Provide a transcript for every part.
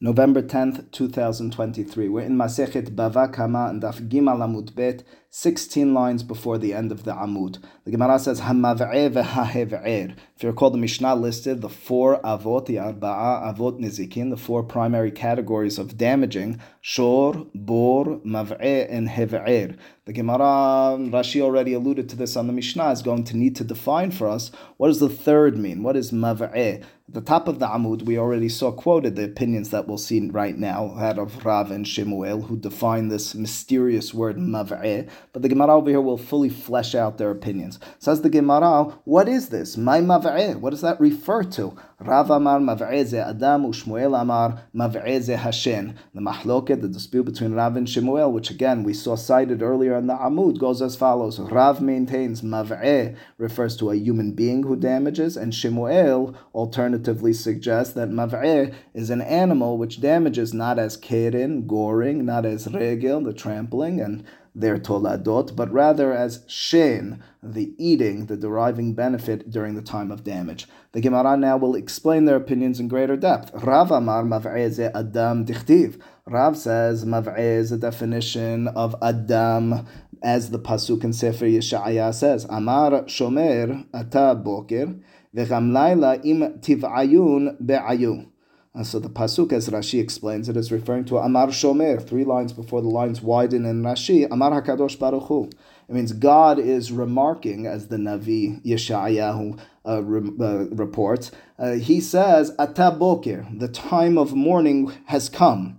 November 10th, 2023. We're in Masechet Bava Kama and Daf Gimal Amud Bet, 16 lines before the end of the Amud. The Gemara says. If you recall, the Mishnah listed the four avot, the arba'a avot nizikin, the four primary categories of damaging, shor, bor, mav'e, and hev'er. The Gemara, Rashi already alluded to this on the Mishnah, is going to need to define for us what does the third mean? What is mav'e? At the top of the Amud, we already saw quoted the opinions that we'll see right now, that of Rav and Shemuel, who define this mysterious word mav'e. But the Gemara over here will fully flesh out their opinions. Says the Gemara, what is this? My mav'e? What does that refer to? Rav Amar Mav'eze Adam Ushmuel Amar Mav'eze Hashen. The mahloket, the dispute between Rav and Shemuel, which again we saw cited earlier in the Amud, goes as follows. Rav maintains Mav'e refers to a human being who damages, and Shemuel alternatively suggests that Mav'e is an animal which damages not as kerin, goring, not as regel, the trampling, and their toladot, but rather as shen, the eating, the deriving benefit during the time of damage. The Gemara now will explain their opinions in greater depth. Rav Amar Mav'eze Adam Dichtiv. Rav says Mav'e is a definition of Adam, as the Pasuk in Sefer Yeshaya says, Amar Shomer Ata Boker, V'cham Laila Im Tiv'ayun Be'ayu. And so the pasuk, as Rashi explains it, is referring to Amar Shomer, three lines before the lines widen in Rashi. Amar Hakadosh Baruch Hu. It means God is remarking, as the Navi Yeshayahu uh, re- uh, reports. Uh, he says, Atabokir, the time of morning has come.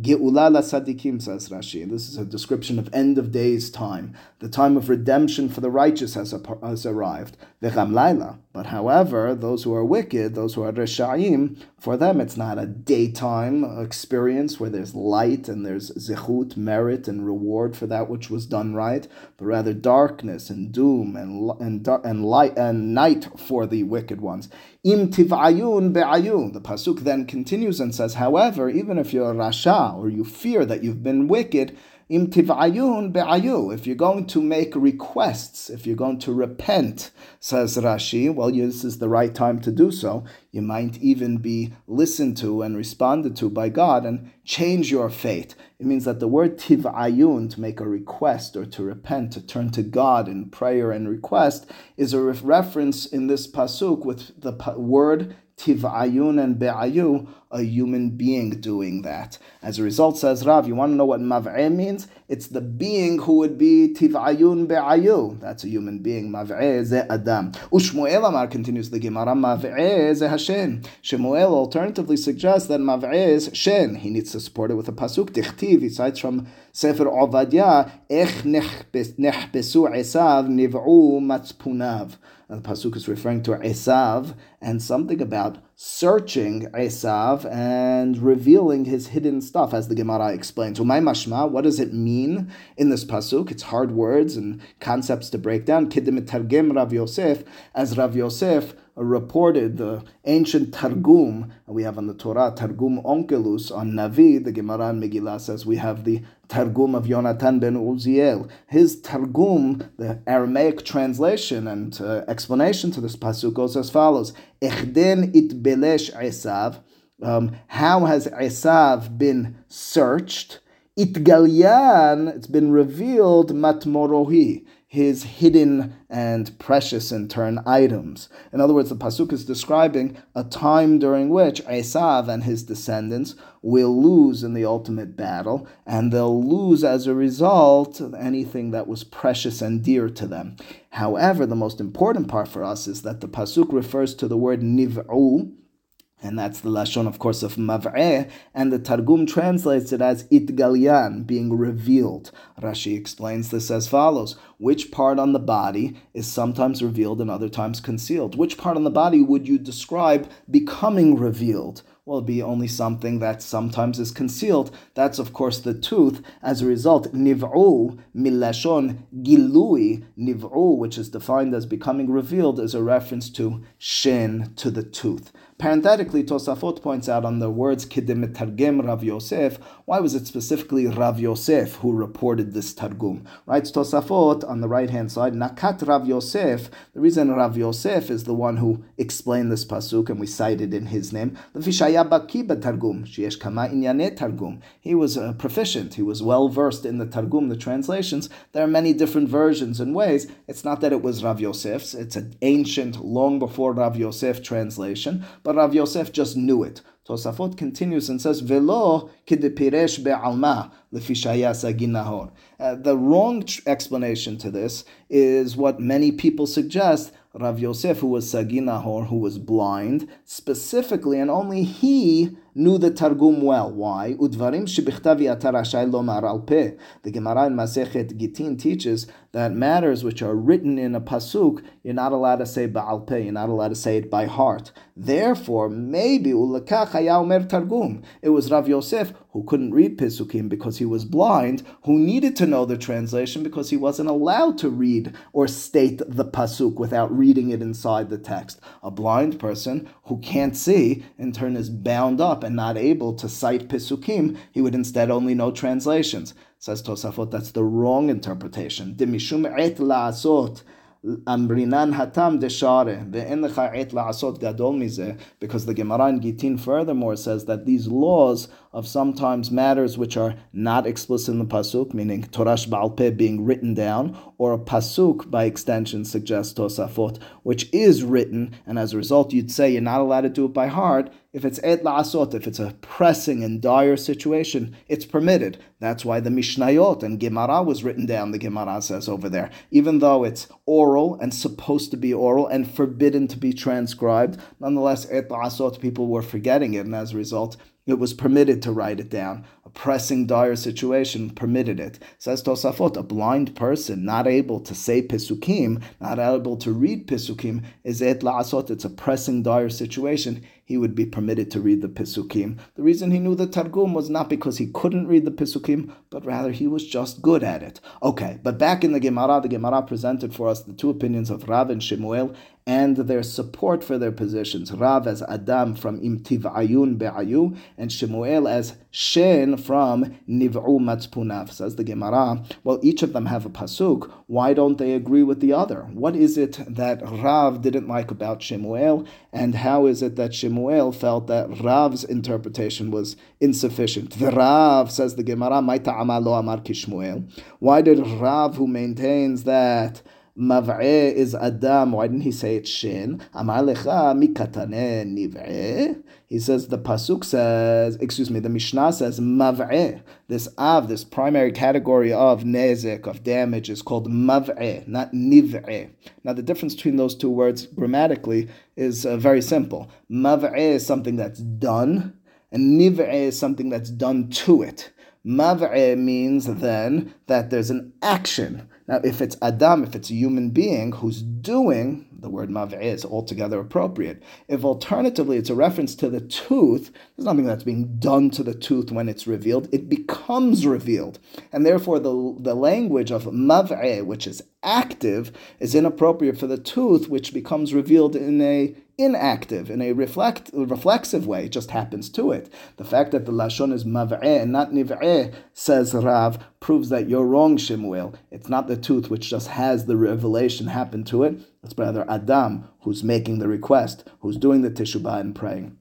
Ge'ula la sadikim, says Rashi. This is a description of end of days time. The time of redemption for the righteous has, has arrived. Laila. But however, those who are wicked, those who are reshaim, for them it's not a daytime experience where there's light and there's zechut, merit, and reward for that which was done right, but rather darkness and doom and and and light and night for the wicked ones. Im tivayun be'ayun. The pasuk then continues and says, however, even if you're a rasha or you fear that you've been wicked, Be'ayu. If you're going to make requests, if you're going to repent, says Rashi, well, this is the right time to do so. You might even be listened to and responded to by God and change your fate. It means that the word tivayun, to make a request or to repent, to turn to God in prayer and request, is a reference in this pasuk with the word tivayun and be'ayu, a human being doing that. As a result, says Rav, you want to know what mav'e means? It's the being who would be tivayun be'ayu. That's a human being. Mav'e ze adam. Ushmuel Amar continues the Gemara, mav'e ze Hashem. Shemuel alternatively suggests that mav'e is shen. He needs to support it with a pasuk. Dichtiv, he cites from Sefer Ovadia, ech nechbesu esav niv'u matzpunav. And the pasuk is referring to Esav and something about searching Esav and revealing his hidden stuff, as the Gemara explains. So, my mashma, what does it mean in this pasuk? It's hard words and concepts to break down. Kidim targem Rav Yosef, as Rav Yosef reported the ancient Targum we have on the Torah, Targum Onkelos, on Navi, the Gemara and Megillah says we have the Targum of Yonatan ben Uziel. His Targum, the Aramaic translation and uh, explanation to this pasuk goes as follows: Echden it belesh Esav. Um, how has Esav been searched? Itgalyan, it's been revealed matmorohi his hidden and precious in turn items. In other words, the pasuk is describing a time during which Esav and his descendants will lose in the ultimate battle, and they'll lose as a result anything that was precious and dear to them. However, the most important part for us is that the pasuk refers to the word niv'u, and that's the lashon, of course, of mav'eh, and the Targum translates it as itgalyan, being revealed. Rashi explains this as follows: Which part on the body is sometimes revealed and other times concealed? Which part on the body would you describe becoming revealed? Well, be only something that sometimes is concealed. That's, of course, the tooth. As a result, niv'u milashon gilui, niv'u, which is defined as becoming revealed, is a reference to shin, to the tooth. Parenthetically, Tosafot points out on the words Kidim Targem Rav Yosef, why was it specifically Rav Yosef who reported this Targum? Right, Tosafot on the right hand side, Nakat Rav Yosef. The reason Rav Yosef is the one who explained this pasuk, and we cited in his name. Targum, Shiesh Kama Inyane Targum. He was uh, proficient. He was well versed in the Targum, the translations. There are many different versions and ways. It's not that it was Rav Yosef's. It's an ancient, long before Rav Yosef translation, but Rav Yosef just knew it. Tosafot continues and says, "Velo kidepiresh be'alma saginahor." Uh, the wrong tr- explanation to this is what many people suggest. Rav Yosef, who was saginahor, who was blind, specifically, and only he knew the Targum well. Why? Udvarim lomar al The Gemara in Masechet Gitin teaches that matters which are written in a pasuk, you're not allowed to say ba'al peh, you're not allowed to say it by heart. Therefore, maybe ulakach omer targum. It was Rav Yosef who couldn't read Pesukim because he was blind, who needed to know the translation because he wasn't allowed to read or state the pasuk without reading it inside the text. A blind person who can't see, in turn, is bound up and not able to cite Pesukim, he would instead only know translations. Says Tosafot, that's the wrong interpretation. Demishum et la'asot amrinan hatam deshare et la'asot gadol mize because the Gemara in Gitin furthermore says that these laws of sometimes matters which are not explicit in the pasuk, meaning Torash Baalpeh being written down, or a pasuk by extension suggests Tosafot, which is written, and as a result you'd say you're not allowed to do it by heart. If it's et la'asot, if it's a pressing and dire situation, it's permitted. That's why the Mishnayot and Gemara was written down, the Gemara says over there. Even though it's oral and supposed to be oral and forbidden to be transcribed, nonetheless, et la'asot, people were forgetting it, and as a result, it was permitted to write it down. A pressing, dire situation permitted it. Says Tosafot, a blind person not able to say Pisukim, not able to read Pisukim, is et la'asot. It's a pressing, dire situation. He would be permitted to read the Pisukim. The reason he knew the Targum was not because he couldn't read the Pisukim, but rather he was just good at it. Okay, but back in the Gemara, the Gemara presented for us the two opinions of Rav and Shemuel and their support for their positions. Rav as Adam from Imtiv Ayun Be'ayu, and Shemuel as Shen from Niv'u Matzpunav. Says the Gemara, well, each of them have a pasuk. Why don't they agree with the other? What is it that Rav didn't like about Shemuel, and how is it that Shemuel felt that Rav's interpretation was insufficient? The Rav, says the Gemara, Why did Rav, who maintains that Mav'e is Adam. Why didn't he say it's Shin? Amar lecha mikatane niv'e. He says the pasuk says, excuse me, the Mishnah says mav'e. This av, this primary category of nezek of damage, is called mav'e, not niv'e. Now the difference between those two words grammatically is uh, very simple. Mav'e is something that's done, and niv'e is something that's done to it. Mav'e means then that there's an action now, if it's Adam, if it's a human being who's doing, the word mav'eh is altogether appropriate. If alternatively it's a reference to the tooth, there's nothing that's being done to the tooth when it's revealed. It becomes revealed. And therefore, the, the language of mav'eh, which is active, is inappropriate for the tooth, which becomes revealed in a inactive, in a reflect, reflexive way, it just happens to it. The fact that the Lashon is mav'eh and not niv'eh, says Rav, proves that you're wrong, Shemuel. It's not the tooth which just has the revelation happen to it. It's rather Adam who's making the request, who's doing the teshubah and praying.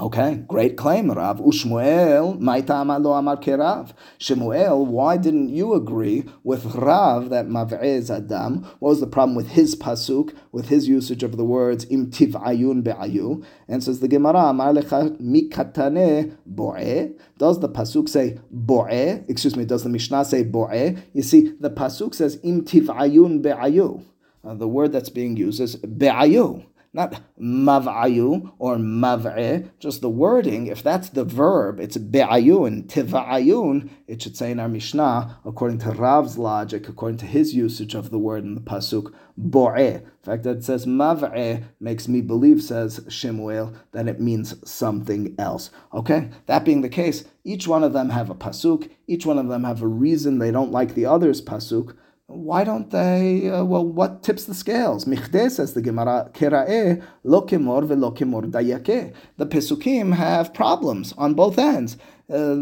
Okay, great claim, Rav. Ushmuel, lo amar kerav. Shemuel, why didn't you agree with Rav that Mav'ez Adam? What was the problem with his pasuk, with his usage of the words im ayun be'ayu? And says the Gemara, Amar lecha mikatane bo'e. Does the pasuk say bo'e? Excuse me, does the Mishnah say bo'e? You see, the pasuk says im ayun be'ayu. Uh, the word that's being used is be'ayu not mav'ayu or mav'e, just the wording. If that's the verb, it's be'ayun, tiva'ayun, it should say in our Mishnah, according to Rav's logic, according to his usage of the word in the Pasuk, bo'e. The fact that it says mav'e makes me believe, says Shemuel, that it means something else. Okay? That being the case, each one of them have a Pasuk, each one of them have a reason they don't like the other's Pasuk, why don't they? Uh, well, what tips the scales? Michdeh says the Gemara, Kera'eh lo kemor velo kemor dayake. The Pesukim have problems on both ends. Uh,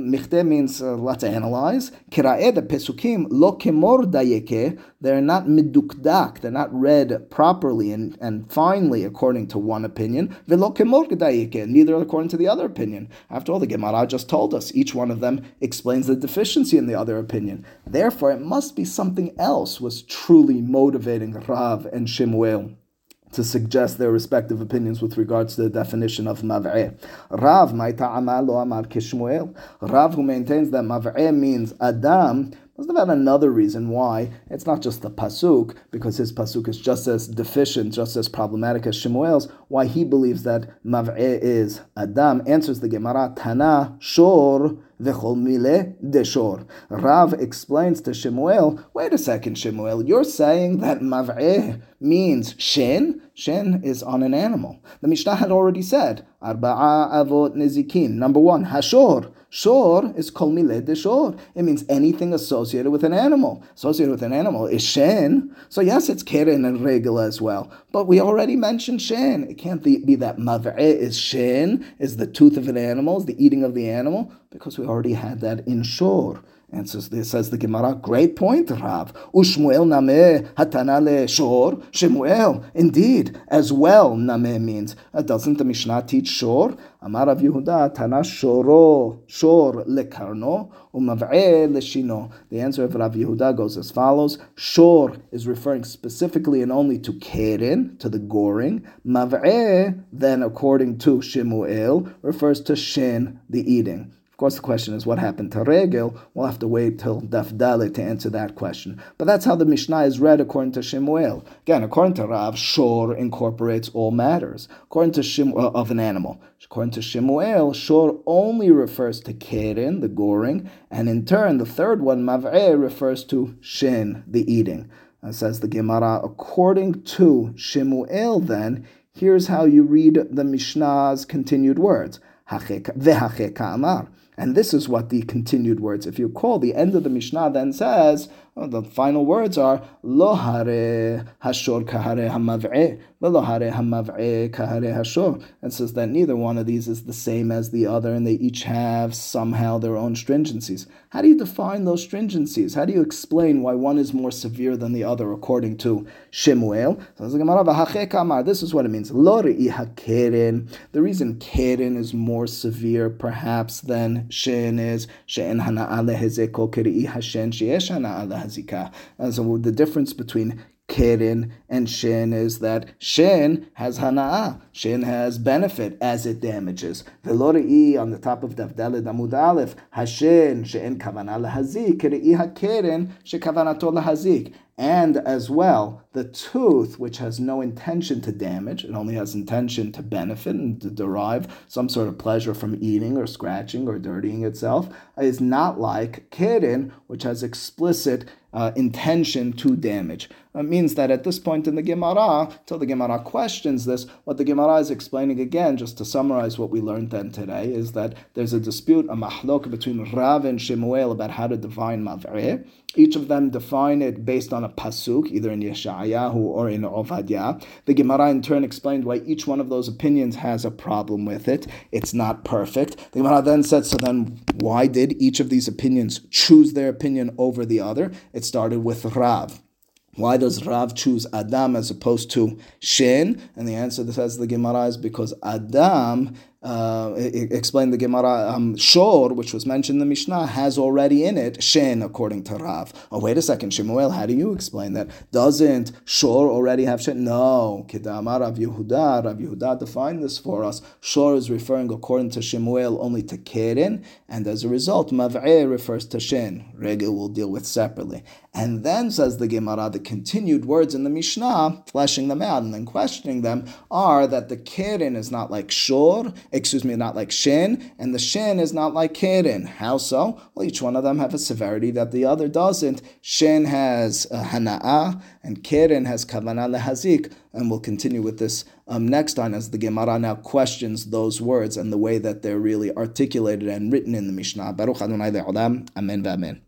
means uh, let's analyze. Kira'eh, the Pesukim, lo kemor dayeke, they're not midukdak, they're not read properly and, and finely according to one opinion. Velo kemor dayeke, neither according to the other opinion. After all, the Gemara just told us each one of them explains the deficiency in the other opinion. Therefore, it must be something else was truly motivating Rav and Shemuel to suggest their respective opinions with regards to the definition of mav'eh. Rav, lo amar kishmuel. Rav, who maintains that mav'eh means Adam, must have had another reason why it's not just the pasuk, because his pasuk is just as deficient, just as problematic as Shemuel's. Why he believes that mav'eh is Adam answers the Gemara Tana Shor v'chol mile deshor. Rav explains to Shemuel, wait a second, Shemuel, you're saying that mav'eh means shen? Shen is on an animal. The Mishnah had already said, arba'a avot nezikin. Number one, hashor. Shor is kol mile deshor. It means anything associated with an animal. Associated with an animal is shen. So yes, it's keren and regel as well. But we already mentioned shen. It can't be that mav'eh is shin, is the tooth of an animal, is the eating of the animal, because we already had that in shor. And so this says the Gemara, great point, Rav. Ushmuel name hatanale shor. Shemuel, indeed, as well, name means. Uh, doesn't the Mishnah teach shor? Amar Rav Yehuda, tana shoro, shor lekarno, umav'e leshino. The answer of Rav Yehuda goes as follows. Shor is referring specifically and only to keren, to the goring. Mav'e, then according to Shemuel, refers to shin, the eating course, the question is what happened to Regel. We'll have to wait till Daf Dalet to answer that question. But that's how the Mishnah is read according to Shemuel. Again, according to Rav, Shor incorporates all matters. According to Shim, uh, of an animal. According to Shemuel, Shor only refers to Keren, the goring, and in turn, the third one, Mav'eh, refers to Shin, the eating. Uh, says the Gemara, according to Shemuel, then, here's how you read the Mishnah's continued words. Ve'hacheka amar. And this is what the continued words, if you call the end of the Mishnah then says, the final words are Lo hare hashor kahare hamav'e, lo hare hamav'e kahare hashor. It says that neither one of these is the same as the other, and they each have somehow their own stringencies. How do you define those stringencies? How do you explain why one is more severe than the other according to Shemuel? This is what it means. Keren. The reason keren is more severe, perhaps, than shen is hezeko hashen she'esh hazikah. And so the difference between Keren and Shin is that Shin has hana'ah. Shin has benefit as it damages. Velori'i on the top of Daf Dalet Amud Aleph, Hashin she'en kavana lahazik, ha-keren she'kavanato lahazik and as well the tooth, which has no intention to damage, it only has intention to benefit and to derive some sort of pleasure from eating or scratching or dirtying itself, is not like keren, which has explicit uh, intention to damage. It means that at this point in the Gemara, till the Gemara questions this, what the Gemara is explaining again, just to summarize what we learned then today, is that there's a dispute, a mahlok between Rav and Shemuel about how to define mav'eh. Each of them define it based on a pasuk, either in Yeshayahu or in Ovadia. The Gemara in turn explained why each one of those opinions has a problem with it. It's not perfect. The Gemara then said, so then why did each of these opinions choose their opinion over the other? It started with Rav. Why does Rav choose Adam as opposed to Shin? And the answer that says the Gemara is because Adam uh, explained the Gemara, um, Shor, which was mentioned in the Mishnah, has already in it Shen, according to Rav. Oh, wait a second, Shemuel, how do you explain that? Doesn't Shor already have Shen? No. Kedama Rav Yehuda, Rav Yehuda defined this for us. Shor is referring, according to Shemuel, only to Keren, and as a result, Mav'eh refers to Shen. Regel will deal with separately. And then, says the Gemara, the continued words in the Mishnah, fleshing them out and then questioning them, are that the Keren is not like Shor, excuse me, not like Shin, and the Shin is not like Keren. How so? Well, each one of them have a severity that the other doesn't. Shin has uh, Hana'ah, and Keren has Kavanah lehazik. And we'll continue with this um, next time as the Gemara now questions those words and the way that they're really articulated and written in the Mishnah. Baruch Adonai Amen v'amen.